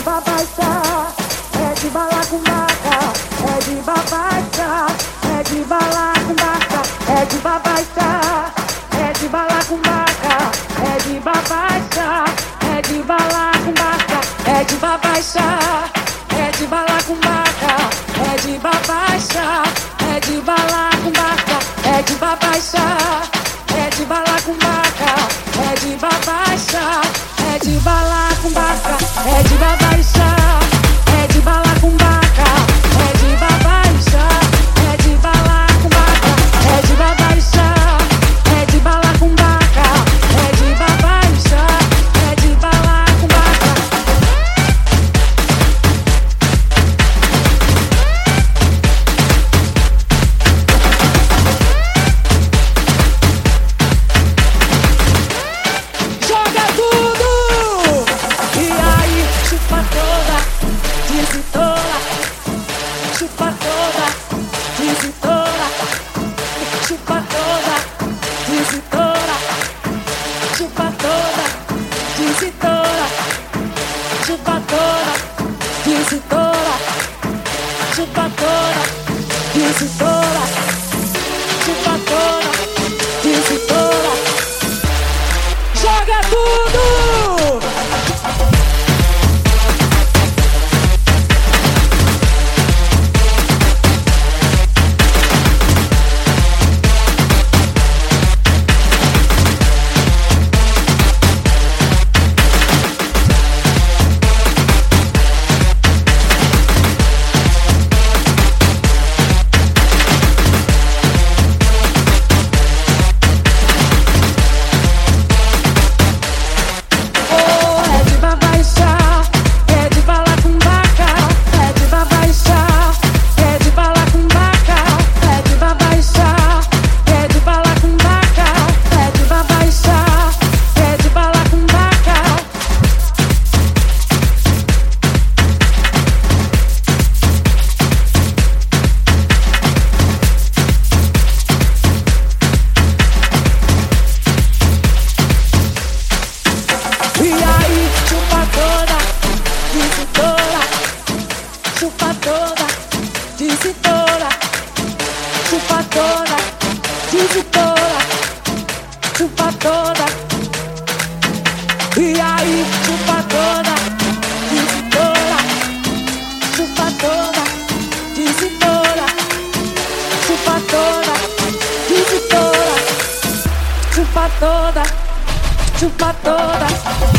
babaixar, é de bala com maca, é de babaixar, é de bala com maca, é de babaixar, é de bala com maca, é de babaixar, é de bala com maca, é de babaixar, é de bala com maca, é de babaixar, é de bala com maca, é de babaixar, é de bala com maca, é de babaixar, é de bala com maca, é de babaixar, Visitora, chupadora, visitora, chupadora, visitora, chupadora, visitora. Joga tudo! toda, disse toda, chupa toda, disse toda, chupa toda. E aí, chupa toda, disse toda, chupa toda, disse toda, chupa toda, disse toda, chupa toda, chupa toda. Chupa toda.